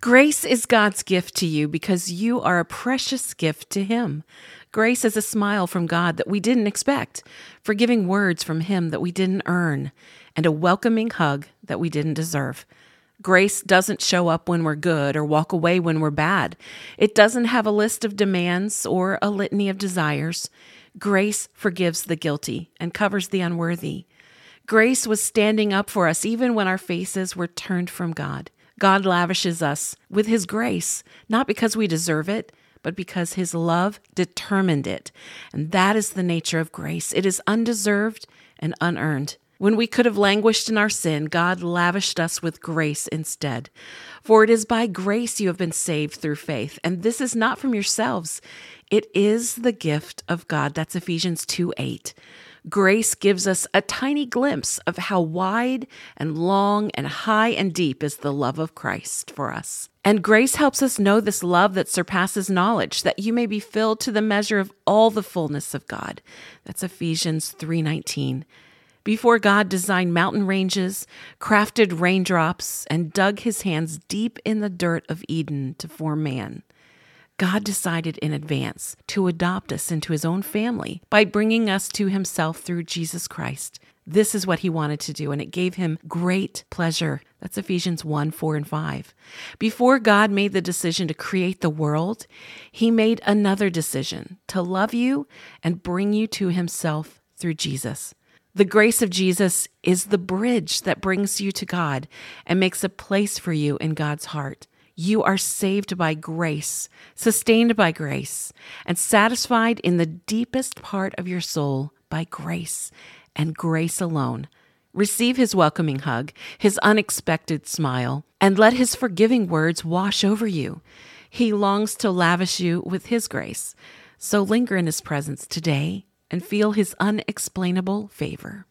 Grace is God's gift to you because you are a precious gift to Him. Grace is a smile from God that we didn't expect, forgiving words from Him that we didn't earn, and a welcoming hug that we didn't deserve. Grace doesn't show up when we're good or walk away when we're bad. It doesn't have a list of demands or a litany of desires. Grace forgives the guilty and covers the unworthy. Grace was standing up for us even when our faces were turned from God. God lavishes us with His grace, not because we deserve it, but because His love determined it. And that is the nature of grace it is undeserved and unearned. When we could have languished in our sin, God lavished us with grace instead. For it is by grace you have been saved through faith, and this is not from yourselves. It is the gift of God. That's Ephesians 2 8. Grace gives us a tiny glimpse of how wide and long and high and deep is the love of Christ for us. And grace helps us know this love that surpasses knowledge, that you may be filled to the measure of all the fullness of God. That's Ephesians 3:19. Before God designed mountain ranges, crafted raindrops, and dug his hands deep in the dirt of Eden to form man, God decided in advance to adopt us into his own family by bringing us to himself through Jesus Christ. This is what he wanted to do, and it gave him great pleasure. That's Ephesians 1 4 and 5. Before God made the decision to create the world, he made another decision to love you and bring you to himself through Jesus. The grace of Jesus is the bridge that brings you to God and makes a place for you in God's heart. You are saved by grace, sustained by grace, and satisfied in the deepest part of your soul by grace and grace alone. Receive his welcoming hug, his unexpected smile, and let his forgiving words wash over you. He longs to lavish you with his grace. So linger in his presence today and feel his unexplainable favor.